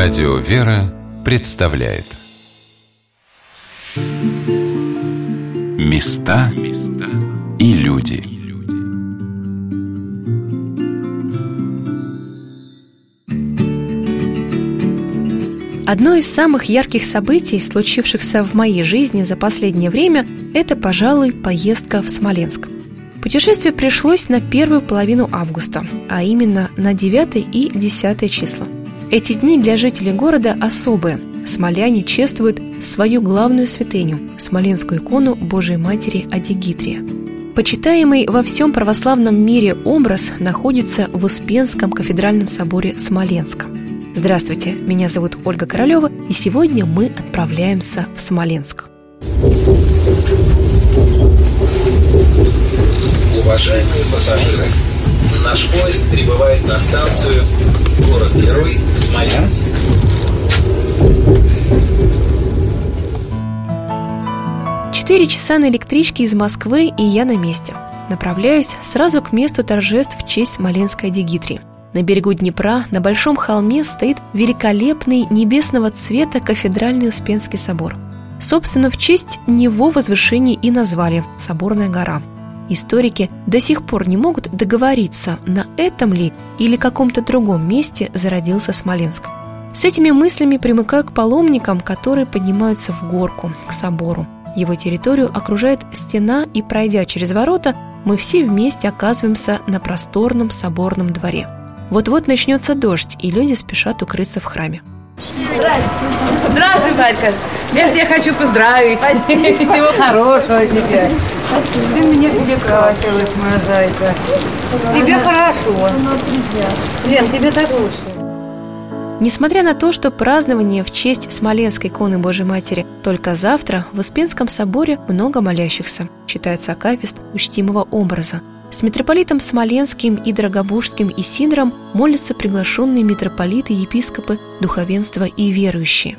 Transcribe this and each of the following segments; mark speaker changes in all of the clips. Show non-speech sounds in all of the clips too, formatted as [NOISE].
Speaker 1: Радио «Вера» представляет. Места и люди.
Speaker 2: Одно из самых ярких событий, случившихся в моей жизни за последнее время, это, пожалуй, поездка в Смоленск. Путешествие пришлось на первую половину августа, а именно на 9 и 10 числа – эти дни для жителей города особые. Смоляне чествуют свою главную святыню – Смоленскую икону Божией Матери Адигитрия. Почитаемый во всем православном мире образ находится в Успенском кафедральном соборе Смоленска. Здравствуйте, меня зовут Ольга Королева, и сегодня мы отправляемся в Смоленск.
Speaker 3: Уважаемые пассажиры, Наш поезд прибывает на станцию город-герой Смоленск.
Speaker 2: Четыре часа на электричке из Москвы, и я на месте. Направляюсь сразу к месту торжеств в честь Смоленской Дигитрии. На берегу Днепра на большом холме стоит великолепный небесного цвета кафедральный Успенский собор. Собственно, в честь него возвышение и назвали «Соборная гора». Историки до сих пор не могут договориться, на этом ли или каком-то другом месте зародился Смоленск. С этими мыслями примыкаю к паломникам, которые поднимаются в горку, к собору. Его территорию окружает стена, и пройдя через ворота, мы все вместе оказываемся на просторном соборном дворе. Вот-вот начнется дождь, и люди спешат укрыться в храме.
Speaker 4: Здравствуй. Здравствуй, батька. Я я хочу поздравить. Спасибо. [LAUGHS] Всего хорошего тебе. Спасибо. Ты меня перекрасилась, моя зайка. Тебе хорошо. Лен, тебе так лучше.
Speaker 2: Несмотря на то, что празднование в честь Смоленской иконы Божьей Матери только завтра, в Успенском соборе много молящихся, читается акафист учтимого образа. С митрополитом Смоленским и Драгобужским и Сидором молятся приглашенные митрополиты, епископы, духовенство и верующие.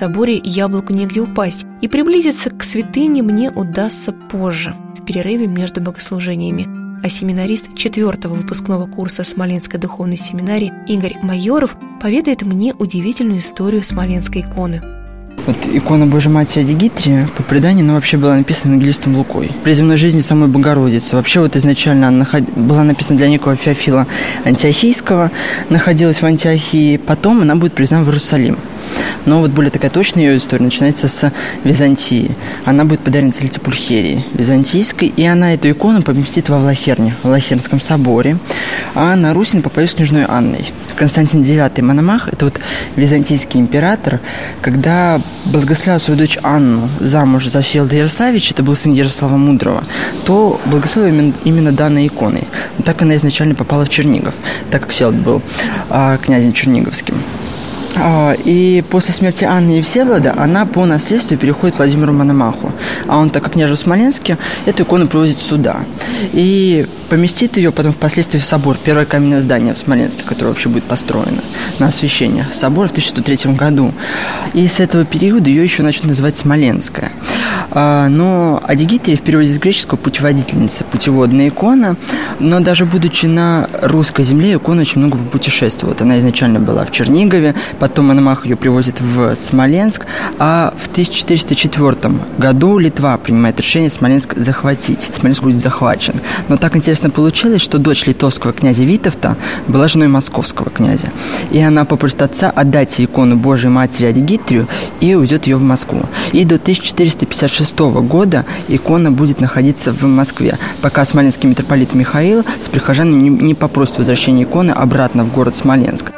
Speaker 2: Соборе яблоку негде упасть, и приблизиться к святыне мне удастся позже, в перерыве между богослужениями. А семинарист четвертого выпускного курса Смоленской духовной семинарии Игорь Майоров поведает мне удивительную историю Смоленской иконы.
Speaker 5: Вот икона Божьей Матери Дигитрия, по преданию, она вообще была написана английским Лукой. При земной жизни самой Богородицы. Вообще вот изначально она наход... была написана для некого Феофила Антиохийского, находилась в Антиохии, потом она будет признана в Иерусалим. Но вот более такая точная ее история начинается с Византии. Она будет подарена царице Пульхерии византийской, и она эту икону поместит во Влахерне, в Влахернском соборе, а на Руси попадет с княжной Анной. Константин IX Мономах, это вот византийский император, когда благословил свою дочь Анну замуж за Всеволода Ярославича, это был сын Ярослава Мудрого, то благословил именно, именно данной иконой. Так она изначально попала в Чернигов, так как Всеволод был а, князем Черниговским. А, и после смерти Анны и Всеволода она по наследству переходит Владимиру Мономаху. А он, так как княже в Смоленске, эту икону привозит сюда. И поместит ее потом впоследствии в собор, первое каменное здание в Смоленске, которое вообще будет построено на освящение. Собор в 1103 году. И с этого периода ее еще начнут называть Смоленская. А, но Адигитрия в переводе с греческого путеводительница, путеводная икона, но даже будучи на русской земле, икона очень много путешествует. Она изначально была в Чернигове, потом Мономах ее привозит в Смоленск, а в 1404 году Литва принимает решение Смоленск захватить. Смоленск будет захвачен. Но так интересно получилось, что дочь литовского князя Витовта была женой московского князя. И она попросит отца отдать икону Божьей Матери Адигитрию и уйдет ее в Москву. И до 1456 года икона будет находиться в Москве, пока смоленский митрополит Михаил с прихожанами не попросит возвращения иконы обратно в город Смоленск.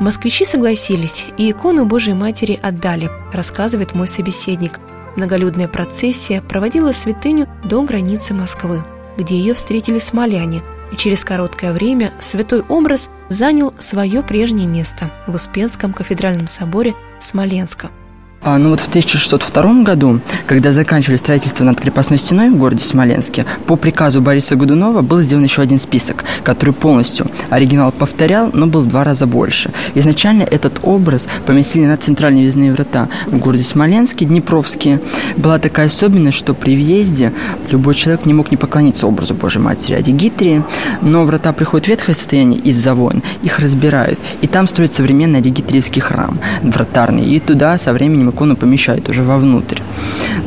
Speaker 2: Москвичи согласились, и икону Божьей Матери отдали, рассказывает мой собеседник. Многолюдная процессия проводила святыню до границы Москвы, где ее встретили смоляне, и через короткое время святой образ занял свое прежнее место в Успенском кафедральном соборе Смоленска.
Speaker 5: А, ну вот в 1602 году, когда заканчивали строительство над крепостной стеной в городе Смоленске, по приказу Бориса Годунова был сделан еще один список, который полностью оригинал повторял, но был в два раза больше. Изначально этот образ поместили на центральные въездные врата в городе Смоленске, Днепровские. Была такая особенность, что при въезде любой человек не мог не поклониться образу Божьей Матери Адигитрии, но врата приходят в ветхое состояние из-за войн, их разбирают, и там строят современный Адигитриевский храм, вратарный, и туда со временем икону помещают уже вовнутрь.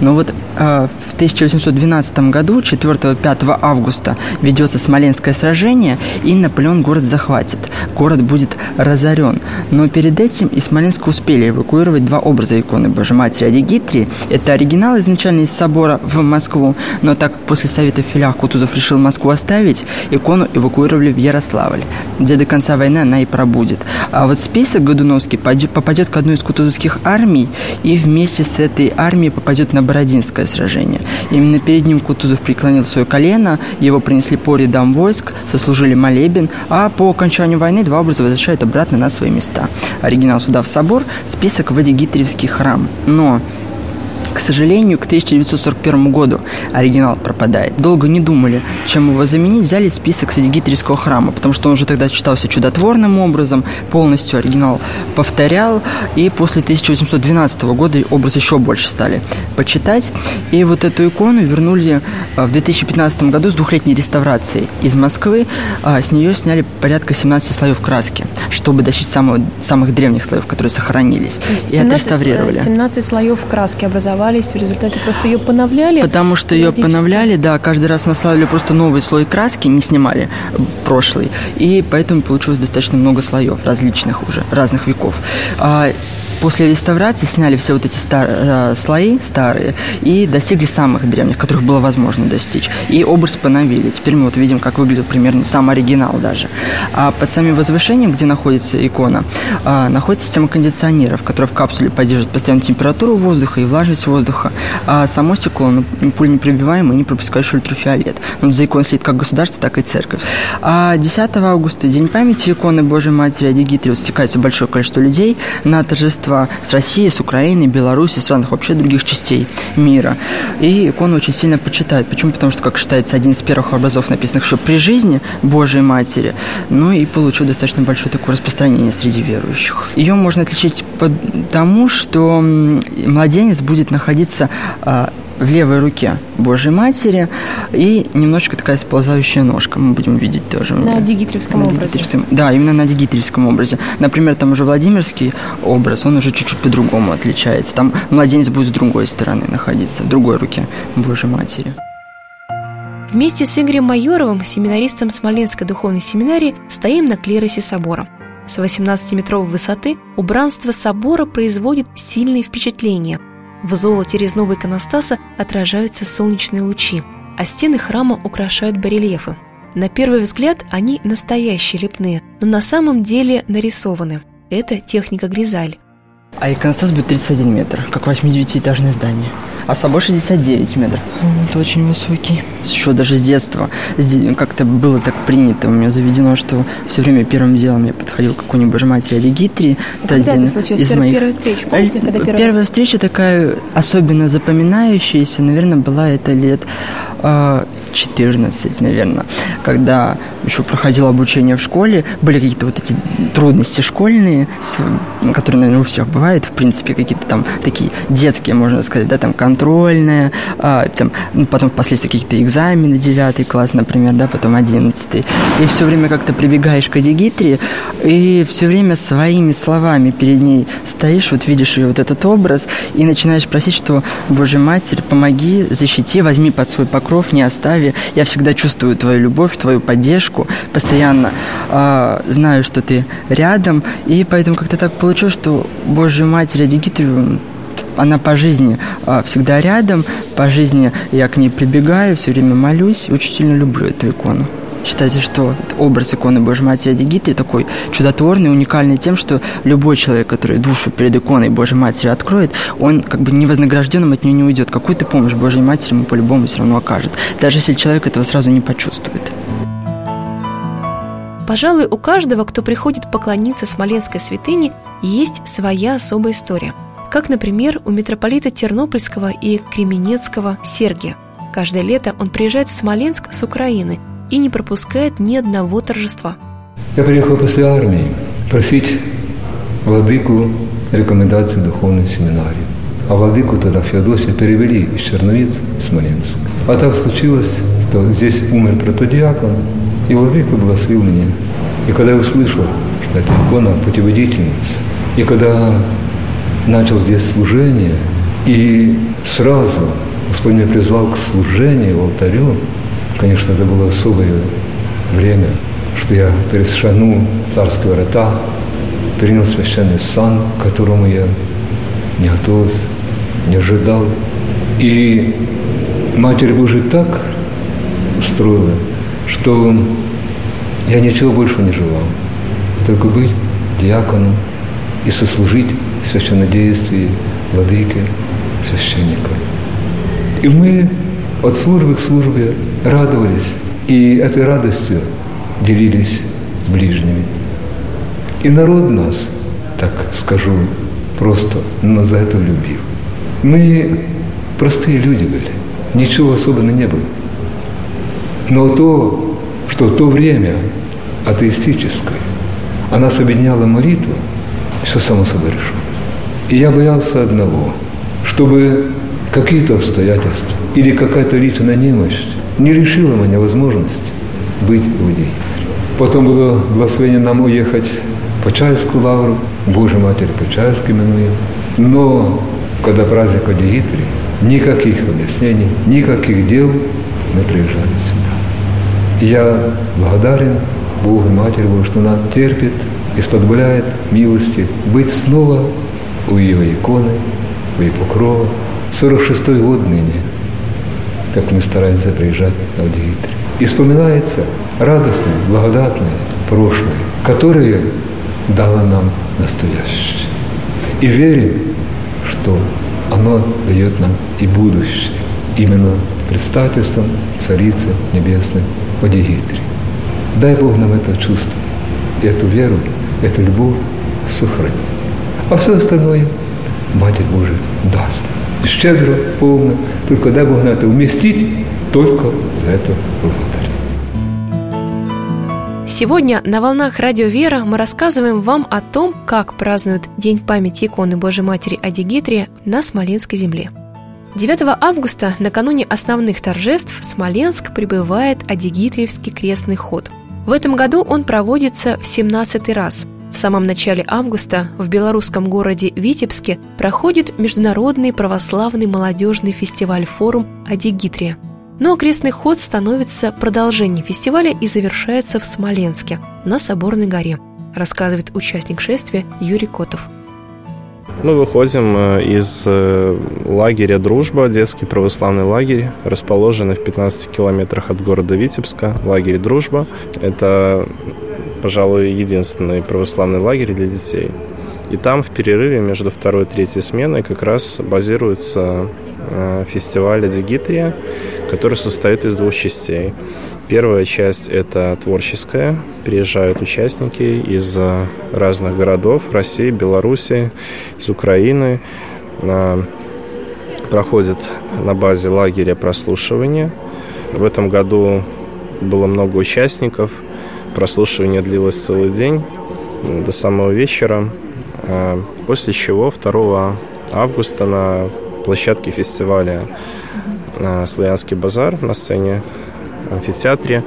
Speaker 5: Но вот э, в 1812 году, 4-5 августа, ведется Смоленское сражение, и Наполеон город захватит. Город будет разорен. Но перед этим из Смоленска успели эвакуировать два образа иконы Божьей Матери Адигитрии. Это оригинал изначально из собора в Москву, но так как после Совета Филях Кутузов решил Москву оставить, икону эвакуировали в Ярославль, где до конца войны она и пробудет. А вот список Годуновский попадет к одной из кутузовских армий, и вместе с этой армией попадет на Бородинское сражение. Именно перед ним Кутузов преклонил свое колено, его принесли по рядам войск, сослужили молебен, а по окончанию войны два образа возвращают обратно на свои места. Оригинал сюда в собор, список в Адигитриевский храм. Но к сожалению, к 1941 году оригинал пропадает. Долго не думали, чем его заменить, взяли список Садигитрийского храма, потому что он уже тогда считался чудотворным образом, полностью оригинал повторял, и после 1812 года образ еще больше стали почитать. И вот эту икону вернули а, в 2015 году с двухлетней реставрацией из Москвы. А, с нее сняли порядка 17 слоев краски, чтобы достичь самого, самых древних слоев, которые сохранились,
Speaker 2: 17, и отреставрировали. 17 слоев краски образовали образовались, в результате просто ее поновляли?
Speaker 5: Потому что ее поновляли, да, каждый раз наслали просто новый слой краски, не снимали прошлый, и поэтому получилось достаточно много слоев различных уже, разных веков. После реставрации сняли все вот эти стар, э, слои старые и достигли самых древних, которых было возможно достичь. И образ поновили. Теперь мы вот видим, как выглядит примерно сам оригинал даже. А под самим возвышением, где находится икона, э, находится система кондиционеров, которая в капсуле поддерживает постоянную температуру воздуха и влажность воздуха. А само стекло ну, пуль непробиваемое и не пропускающее ультрафиолет. Ну, за иконой следит как государство, так и церковь. А 10 августа, День памяти иконы Божьей Матери Адигитрии, вот стекается большое количество людей на торжество единства с Россией, с Украиной, Беларусью, странах вообще других частей мира. И икону очень сильно почитают. Почему? Потому что, как считается, один из первых образов, написанных еще при жизни Божьей Матери, ну и получил достаточно большое такое распространение среди верующих. Ее можно отличить потому, что младенец будет находиться а, в левой руке Божьей Матери и немножечко такая сползающая ножка, мы будем видеть тоже.
Speaker 2: На дигитриевском на образе.
Speaker 5: Да, именно на дигитриевском образе. Например, там уже Владимирский образ, он уже чуть-чуть по-другому отличается. Там младенец будет с другой стороны находиться, в другой руке Божьей Матери.
Speaker 2: Вместе с Игорем Майоровым, семинаристом Смоленской духовной семинарии, стоим на клиросе собора. С 18-метровой высоты убранство собора производит сильные впечатления – в золоте резного иконостаса отражаются солнечные лучи, а стены храма украшают барельефы. На первый взгляд они настоящие лепные, но на самом деле нарисованы. Это техника гризаль.
Speaker 5: А иконостас будет 31 метр, как 8-9-этажное здание а собой 69 метров. Это очень высокий. Еще даже с детства как-то было так принято. У меня заведено, что все время первым делом я подходил к какой-нибудь Матери Алигитрии.
Speaker 2: А когда это случилось? Из моих... Первая встреча, помните? Когда
Speaker 5: первая, первая встреча такая особенно запоминающаяся, наверное, была это лет 14, наверное, когда еще проходил обучение в школе, были какие-то вот эти трудности школьные, которые, наверное, у всех бывают, в принципе, какие-то там такие детские, можно сказать, да, там контрольные, а, там, ну, потом впоследствии какие-то экзамены, 9 класс, например, да, потом 11 и все время как-то прибегаешь к Адигитре, и все время своими словами перед ней стоишь, вот видишь ее вот этот образ, и начинаешь просить, что, Божья Матерь, помоги, защити, возьми под свой покров не остави. Я всегда чувствую твою любовь, твою поддержку, постоянно э, знаю, что ты рядом, и поэтому как-то так получилось, что Божья Матерь Адигитрию она по жизни э, всегда рядом, по жизни я к ней прибегаю, все время молюсь, очень сильно люблю эту икону. Считайте, что образ иконы Божьей Матери Адигиты такой чудотворный, уникальный тем, что любой человек, который душу перед иконой Божьей Матери откроет, он как бы невознагражденным от нее не уйдет. Какую-то помощь Божьей Матери ему по-любому все равно окажет, даже если человек этого сразу не почувствует.
Speaker 2: Пожалуй, у каждого, кто приходит поклониться Смоленской святыне, есть своя особая история. как, например, у митрополита Тернопольского и Кременецкого Сергия. Каждое лето он приезжает в Смоленск с Украины и не пропускает ни одного торжества.
Speaker 6: Я приехал после армии просить владыку рекомендаций духовной семинарии. А владыку тогда Феодосия перевели из Черновиц в Смоленск. А так случилось, что здесь умер протодиакон, и владыка благословил меня. И когда я услышал, что это икона путеводительница, и когда начал здесь служение, и сразу Господь меня призвал к служению в алтарю, конечно, это было особое время, что я перешагнул царские врата, принял священный сан, к которому я не готовился, не ожидал. И Матерь Божия так устроила, что я ничего больше не желал, только быть диаконом и сослужить священнодействии владыки священника. И мы от службы к службе радовались, и этой радостью делились с ближними. И народ нас, так скажу просто, но за это любил. Мы простые люди были, ничего особенного не было. Но то, что в то время атеистическое, а нас объединяла молитва, все само собой решено. И я боялся одного, чтобы какие-то обстоятельства или какая-то личная немощь не лишила меня возможности быть в Иудее. Потом было благословение нам уехать по Чайскую лавру, Божья Матерь по Чайску именуем. Но когда праздник Одигитри, никаких объяснений, никаких дел мы приезжали сюда. Я благодарен Богу и Матери Богу, что она терпит и сподобляет милости быть снова у ее иконы, у ее покрова. 46-й год ныне, как мы стараемся приезжать на Удивитель. И вспоминается радостное, благодатное прошлое, которое дало нам настоящее. И верим, что оно дает нам и будущее, именно предстательством Царицы Небесной Одигитри. Дай Бог нам это чувство, эту веру, эту любовь сохранить. А все остальное Матерь Божия даст. Щедро, полно. Только дай Бог на это уместить, только за это благодарить.
Speaker 2: Сегодня на волнах Радио Вера мы рассказываем вам о том, как празднуют День памяти иконы Божьей Матери Адигитрия на Смоленской земле. 9 августа, накануне основных торжеств, в Смоленск прибывает Адигитриевский крестный ход. В этом году он проводится в 17 раз. В самом начале августа в белорусском городе Витебске проходит Международный православный молодежный фестиваль-форум «Адигитрия», но окрестный ход становится продолжением фестиваля и завершается в Смоленске, на Соборной горе, рассказывает участник шествия Юрий Котов.
Speaker 7: Мы выходим э, из э, лагеря «Дружба», детский православный лагерь, расположенный в 15 километрах от города Витебска. Лагерь «Дружба» — это, пожалуй, единственный православный лагерь для детей. И там в перерыве между второй и третьей сменой как раз базируется э, фестиваль «Адигитрия», который состоит из двух частей. Первая часть – это творческая. Приезжают участники из разных городов России, Беларуси, из Украины. Проходит на базе лагеря прослушивания. В этом году было много участников. Прослушивание длилось целый день, до самого вечера. А после чего 2 августа на площадке фестиваля Славянский базар на сцене амфитеатре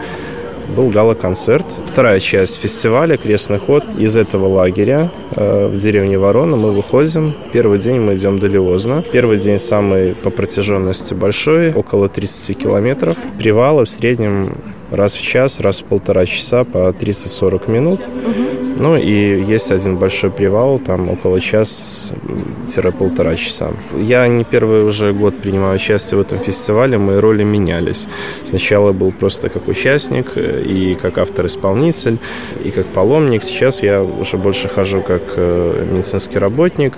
Speaker 7: был гала-концерт. Вторая часть фестиваля «Крестный ход» из этого лагеря э, в деревне Ворона мы выходим. Первый день мы идем до Лиозна. Первый день самый по протяженности большой, около 30 километров. Привалы в среднем раз в час, раз в полтора часа по 30-40 минут. Угу. Ну и есть один большой привал, там около час-полтора часа. Я не первый уже год принимаю участие в этом фестивале, мои роли менялись. Сначала был просто как участник, э, и как автор-исполнитель, и как паломник. Сейчас я уже больше хожу как э, медицинский работник,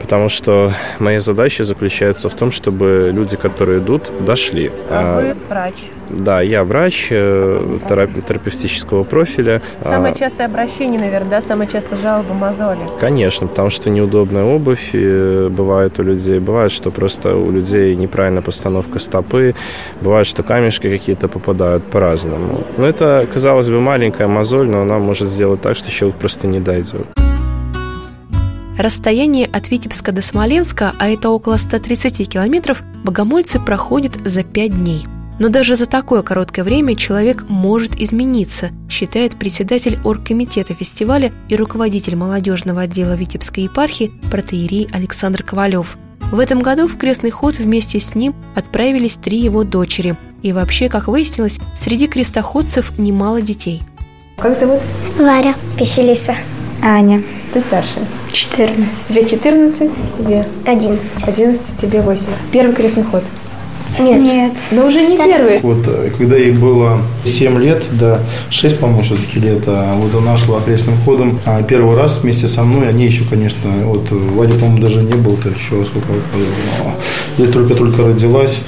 Speaker 7: потому что моя задача заключается в том, чтобы люди, которые идут, дошли.
Speaker 2: А вы врач?
Speaker 7: Да, я врач э, терапевтического профиля.
Speaker 2: Самое а, частое обращение, наверное, да, самая часто жалоба мозоли.
Speaker 7: Конечно, потому что неудобная обувь и бывает у людей. Бывает, что просто у людей неправильная постановка стопы. Бывает, что камешки какие-то попадают по-разному. Но это, казалось бы, маленькая мозоль, но она может сделать так, что человек просто не дойдет.
Speaker 2: Расстояние от Витебска до Смоленска, а это около 130 километров, богомольцы проходят за 5 дней. Но даже за такое короткое время человек может измениться, считает председатель оргкомитета фестиваля и руководитель молодежного отдела Витебской епархии протеерей Александр Ковалев. В этом году в крестный ход вместе с ним отправились три его дочери. И вообще, как выяснилось, среди крестоходцев немало детей.
Speaker 8: Как зовут?
Speaker 9: Варя. Василиса.
Speaker 8: Аня.
Speaker 2: Ты старшая.
Speaker 9: 14.
Speaker 2: Тебе 14, тебе
Speaker 9: 11.
Speaker 2: 11, тебе 8. Первый крестный ход.
Speaker 9: Нет.
Speaker 8: Нет.
Speaker 2: Но уже не первый.
Speaker 10: Вот э, когда ей было 7 лет, да, 6, по-моему, все-таки лет, а вот она шла окрестным ходом а первый раз вместе со мной, они еще, конечно, вот Вадя, по-моему, даже не был, так еще сколько я только-только родилась,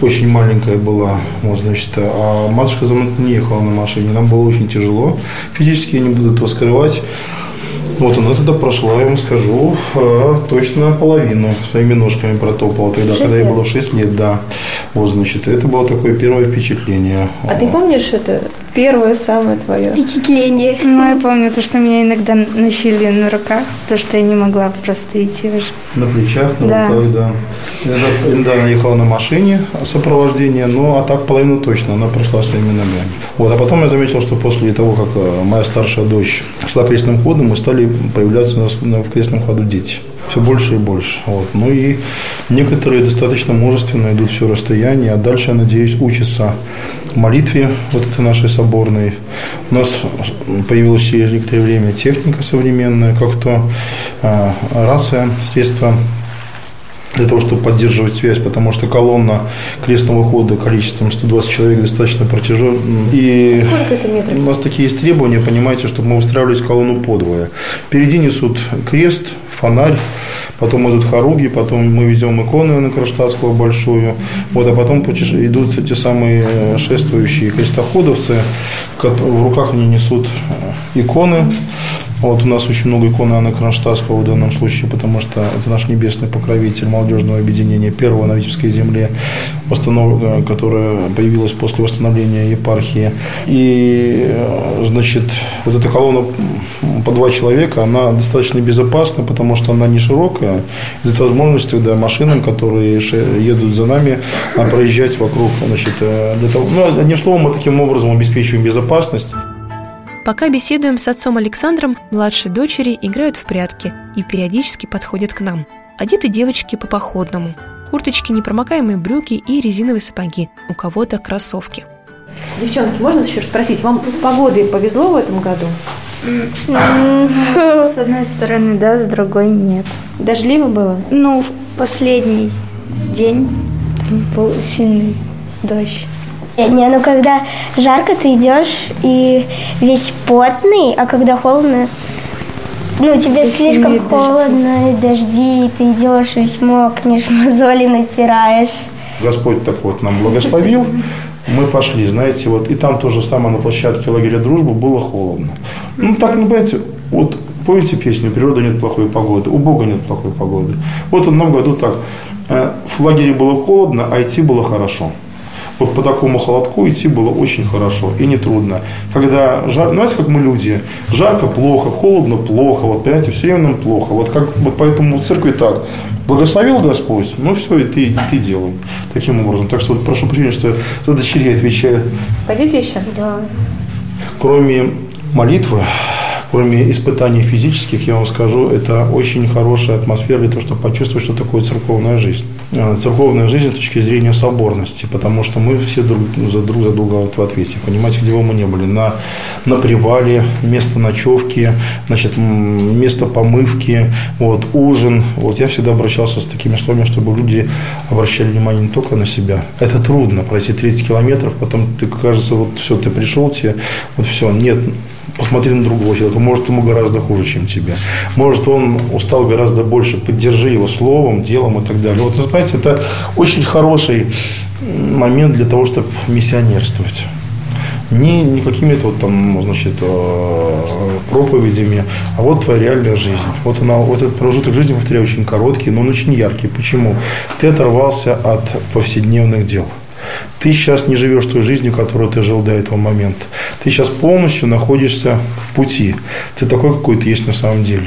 Speaker 10: очень маленькая была, вот, значит, а матушка за мной не ехала на машине, нам было очень тяжело, физически я не буду этого скрывать, вот она тогда прошла, я вам скажу, э, точно половину своими ножками протопала тогда, когда ей было в 6 лет, да. Вот, значит, это было такое первое впечатление.
Speaker 2: А ты помнишь это первое самое твое?
Speaker 9: Впечатление.
Speaker 8: Ну, я помню то, что меня иногда носили на руках, то, что я не могла просто идти уже.
Speaker 10: На плечах, на
Speaker 8: Да.
Speaker 10: руках, да. Иногда, иногда она ехала на машине сопровождение, но а так половину точно она прошла своими ногами. Вот, а потом я заметил, что после того, как э, моя старшая дочь шла крестным ходом, мы стали появляться у нас на- в крестном ходу дети. Все больше и больше. Вот. Ну и некоторые достаточно мужественно идут все расстояние, а дальше, я надеюсь, учатся молитве вот этой нашей соборной. У нас появилась через некоторое время техника современная, как то э, рация, средства для того, чтобы поддерживать связь, потому что колонна крестного хода количеством 120 человек достаточно протяженная. И
Speaker 2: Сколько это метров?
Speaker 10: у нас такие есть требования, понимаете, чтобы мы устраивались колонну подвое. Впереди несут крест, фонарь, потом идут хоруги, потом мы везем иконы на Кронштадтского большую, вот, а потом идут эти самые э, шествующие крестоходовцы, в руках они несут э, иконы, вот у нас очень много икон Анны Кронштадтского в данном случае, потому что это наш небесный покровитель молодежного объединения первого на Витебской земле, восстанов- которое появилось после восстановления епархии. И, э, значит, вот эта колонна по два человека, она достаточно безопасна, потому что она не широкая. Дает возможность тогда машинам, которые едут за нами, а, проезжать вокруг, значит, э, для того, ну, одним словом, мы таким образом обеспечиваем безопасность.
Speaker 2: Пока беседуем с отцом Александром, младшие дочери играют в прятки и периодически подходят к нам. Одеты девочки по походному. Курточки, непромокаемые брюки и резиновые сапоги. У кого-то кроссовки. Девчонки, можно еще раз спросить, вам с погодой повезло в этом году?
Speaker 8: С одной стороны, да, с другой нет.
Speaker 2: Дождливо было?
Speaker 8: Ну, в последний день там был сильный дождь.
Speaker 9: Не, ну когда жарко, ты идешь и весь потный, а когда холодно, ну тебе
Speaker 8: Весь
Speaker 9: слишком
Speaker 8: дожди.
Speaker 9: холодно, и дожди, и ты идешь весь мокнешь, [LAUGHS] мозоли натираешь.
Speaker 10: Господь так вот нам благословил, мы пошли, знаете, вот и там то же самое на площадке лагеря дружбы было холодно. Ну так, ну понимаете, вот помните песню «У природы нет плохой погоды», у Бога нет плохой погоды. Вот в одном году так, э, в лагере было холодно, а идти было хорошо. Вот по такому холодку идти было очень хорошо и не трудно. Когда жар, ну, знаете, как мы люди, жарко плохо, холодно плохо, вот понимаете, все время нам плохо. Вот как вот поэтому в церкви так, благословил Господь, ну все, и ты, и ты делай таким образом. Так что вот прошу прощения, что я за дочерей отвечаю.
Speaker 2: Пойдете еще?
Speaker 9: Да.
Speaker 10: Кроме молитвы, кроме испытаний физических, я вам скажу, это очень хорошая атмосфера для того, чтобы почувствовать, что такое церковная жизнь. А, Церковная жизнь с точки зрения соборности, потому что мы все друг за друг за друга вот в ответе. Понимаете, где бы мы ни были, на, на привале, место ночевки, значит, место помывки, вот, ужин. Вот я всегда обращался с такими словами, чтобы люди обращали внимание не только на себя. Это трудно, пройти 30 километров, потом ты, кажется, вот все, ты пришел, тебе, вот все, нет, посмотри на другого человека, может, ему гораздо хуже, чем тебе. Может, он устал гораздо больше, поддержи его словом, делом и так далее. Вот, знаете, это очень хороший момент для того, чтобы миссионерствовать. не, не какими-то вот там, значит, э, проповедями, а вот твоя реальная жизнь. Вот, она, вот этот промежуток жизни, повторяю, очень короткий, но он очень яркий. Почему? Ты оторвался от повседневных дел. Ты сейчас не живешь той жизнью, которую ты жил до этого момента. Ты сейчас полностью находишься в пути. Ты такой, какой ты есть на самом деле.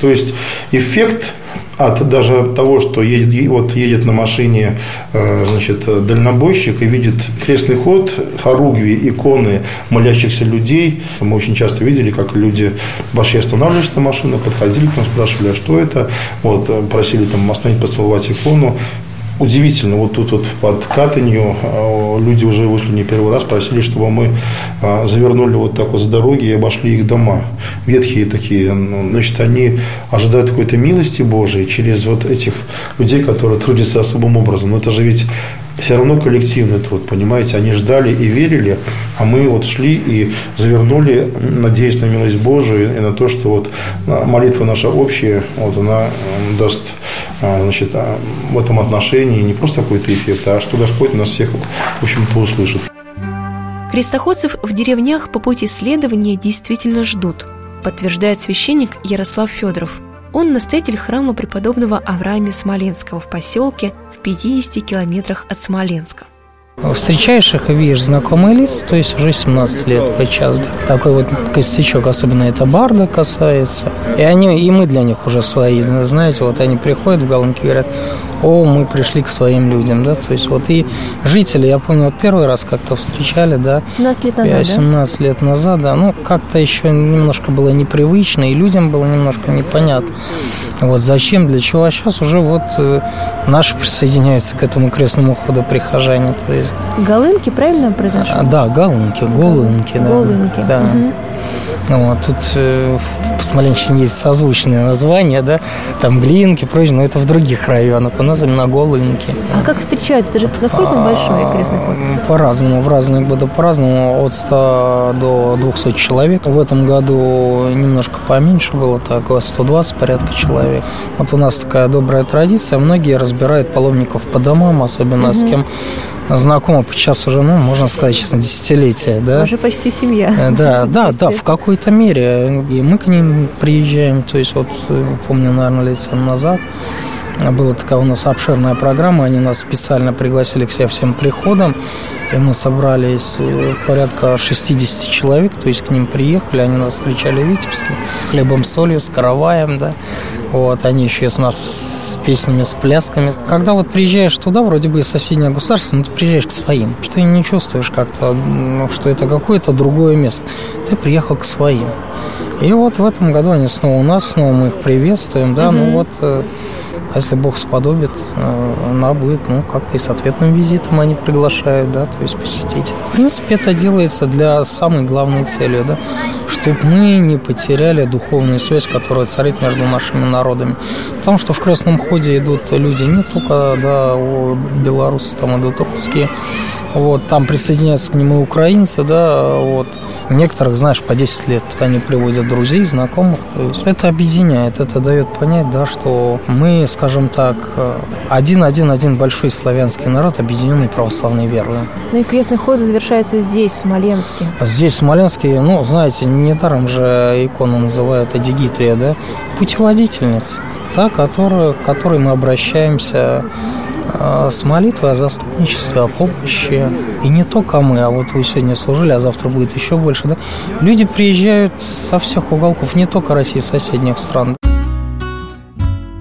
Speaker 10: То есть эффект от даже того, что едет, вот едет на машине э, значит, дальнобойщик и видит крестный ход, хоругви, иконы молящихся людей. Мы очень часто видели, как люди вообще останавливались на машину, подходили к нам, спрашивали, а что это? Вот, э, просили там остановить, поцеловать икону удивительно, вот тут вот под Катанью а, люди уже вышли не первый раз, просили, чтобы мы а, завернули вот так вот с дороги и обошли их дома. Ветхие такие. Ну, значит, они ожидают какой-то милости Божией через вот этих людей, которые трудятся особым образом. Но это же ведь все равно коллективный труд, понимаете, они ждали и верили, а мы вот шли и завернули, надеясь на милость Божию и на то, что вот а, молитва наша общая, вот она даст значит, а, в этом отношении не просто какой-то эффект, а что Господь нас всех, в общем-то, услышит.
Speaker 2: Крестоходцев в деревнях по пути следования действительно ждут, подтверждает священник Ярослав Федоров. Он настоятель храма преподобного Авраама Смоленского в поселке в 50 километрах от Смоленска.
Speaker 11: Встречаешь их и видишь знакомые лица, то есть уже 17 лет подчас. Да. Такой вот костячок, особенно это барда касается. И они, и мы для них уже свои, знаете, вот они приходят в Галунки и говорят, о, мы пришли к своим людям, да, то есть вот и жители, я помню, вот первый раз как-то встречали, да.
Speaker 2: 17 лет назад,
Speaker 11: 17
Speaker 2: да?
Speaker 11: лет назад, да, ну, как-то еще немножко было непривычно, и людям было немножко непонятно. Вот зачем, для чего, а сейчас уже вот э, наши присоединяются к этому крестному ходу прихожане, то есть.
Speaker 2: Галынки, правильно произношу? А,
Speaker 11: да, галынки, голынки, да.
Speaker 2: Голынки.
Speaker 11: Да. Угу. Вот, тут э, в Смоленщине есть созвучные названия, да, там Глинки, прочее, но это в других районах. У нас именно Голынки.
Speaker 2: А как встречают? Это же насколько он большой крестный ход?
Speaker 11: По-разному, в разные годы по-разному, от 100 до 200 человек. В этом году немножко поменьше было, так, 120 порядка человек. Вот у нас такая добрая традиция, многие разбирают паломников по домам, особенно угу. с кем знакомы сейчас уже, ну, можно сказать, честно, десятилетия, да.
Speaker 2: Уже почти семья.
Speaker 11: Э, да, [LAUGHS] да, да, в какой-то мере. И мы к ним приезжаем, то есть вот, э, помню, наверное, лет 7 назад, была такая у нас обширная программа, они нас специально пригласили к себе всем приходом, и мы собрались э, порядка 60 человек, то есть к ним приехали, они нас встречали в Витебске, хлебом, солью, с караваем, да, вот, они еще с нас с песнями, с плясками. Когда вот приезжаешь туда, вроде бы соседнее государство, но ты приезжаешь к своим, что ты не чувствуешь как-то, ну, что это какое-то другое место. Ты приехал к своим. И вот в этом году они снова у нас, снова мы их приветствуем, да, угу. ну вот э, а если Бог сподобит, э, она будет, ну, как-то и с ответным визитом они приглашают, да, то есть посетить. В принципе, это делается для самой главной цели, да, чтобы мы не потеряли духовную связь, которая царит между нашими народами. Потому что в крестном ходе идут люди не только, да, белорусы, там идут русские, вот, там присоединяются к ним и украинцы, да, вот, Некоторых, знаешь, по 10 лет они приводят друзей, знакомых. То есть это объединяет, это дает понять, да, что мы, скажем так, один-один-один большой славянский народ, объединенный православной верой.
Speaker 2: Ну и крестный ход завершается здесь, в Смоленске.
Speaker 11: Здесь, в Смоленске, ну, знаете, недаром же икону называют Адигитрия, да, путеводительница, та, которая, к которой мы обращаемся с молитвой о заступничестве, о помощи. И не только мы, а вот вы сегодня служили, а завтра будет еще больше. Да? Люди приезжают со всех уголков, не только России, соседних стран.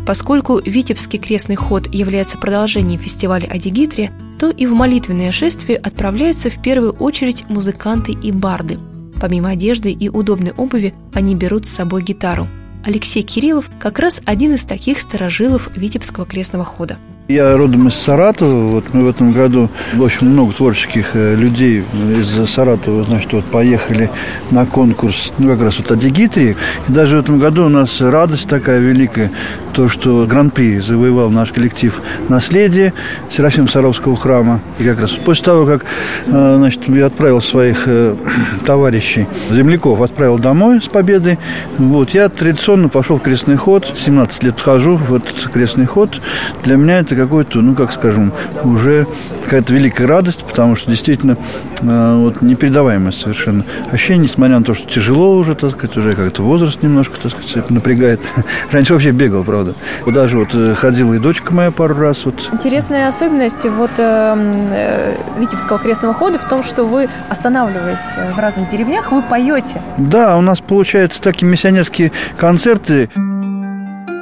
Speaker 2: Поскольку Витебский крестный ход является продолжением фестиваля Адигитри, то и в молитвенное шествие отправляются в первую очередь музыканты и барды. Помимо одежды и удобной обуви, они берут с собой гитару. Алексей Кириллов как раз один из таких сторожилов Витебского крестного хода –
Speaker 12: я родом из Саратова. Вот мы в этом году очень много творческих э, людей из Саратова, значит, вот поехали на конкурс, ну, как раз вот Адигитрии. И даже в этом году у нас радость такая великая, то, что Гран-при завоевал наш коллектив «Наследие» Серафим Саровского храма. И как раз после того, как, э, значит, я отправил своих э, [CLEARS THROAT] товарищей, земляков, отправил домой с победой, вот, я традиционно пошел в крестный ход. 17 лет хожу в этот крестный ход. Для меня это какой-то, ну, как скажем, уже какая-то великая радость, потому что действительно э, вот непередаваемое совершенно ощущение, несмотря на то, что тяжело уже, так сказать, уже как-то возраст немножко, так сказать, напрягает. [LAUGHS] Раньше вообще бегал, правда. Вот даже вот э, ходила и дочка моя пару раз. Вот.
Speaker 2: Интересная особенность вот э, э, Витебского крестного хода в том, что вы, останавливаясь в разных деревнях, вы поете.
Speaker 12: Да, у нас получается такие миссионерские концерты.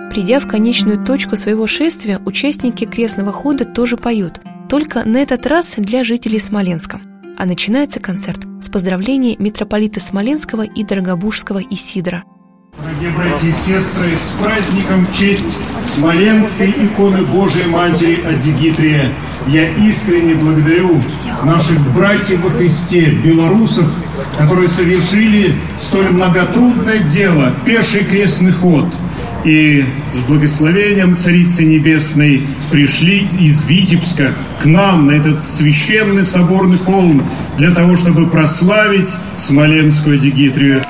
Speaker 2: Придя в конечную точку своего шествия, участники крестного хода тоже поют, только на этот раз для жителей Смоленска. А начинается концерт с поздравления митрополита Смоленского и Дорогобужского Исидора.
Speaker 13: Дорогие братья и сестры, с праздником в честь Смоленской иконы Божией Матери Адигитрия я искренне благодарю наших братьев во Христе, белорусов, которые совершили столь многотрудное дело, пеший крестный ход – и с благословением Царицы Небесной пришли из Витебска к нам на этот священный соборный холм для того, чтобы прославить Смоленскую Дигитрию.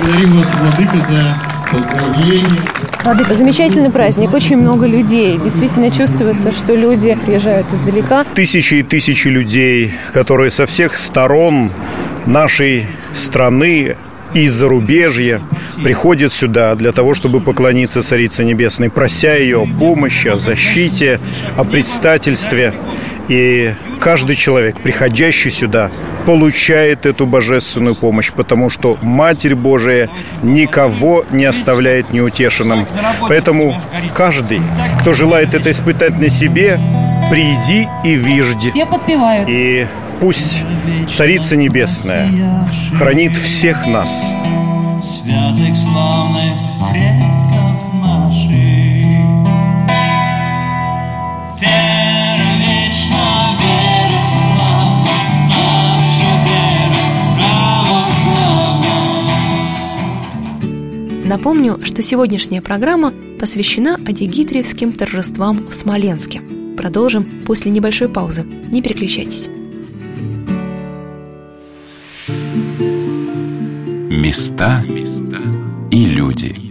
Speaker 14: Благодарим вас, Владыка, за поздравления.
Speaker 2: Владыка, замечательный праздник, очень много людей. Действительно чувствуется, что люди приезжают издалека.
Speaker 15: Тысячи и тысячи людей, которые со всех сторон нашей страны из зарубежья приходит сюда для того, чтобы поклониться Царице Небесной, прося ее о помощи, о защите, о предстательстве. И каждый человек, приходящий сюда, получает эту божественную помощь, потому что Матерь Божия никого не оставляет неутешенным. Поэтому каждый, кто желает это испытать на себе, приди и вижди.
Speaker 4: Все подпевают.
Speaker 15: И пусть Царица Небесная хранит всех нас. Святых славных предков наших.
Speaker 2: Напомню, что сегодняшняя программа посвящена Адигитриевским торжествам в Смоленске. Продолжим после небольшой паузы. Не переключайтесь.
Speaker 1: Места и люди.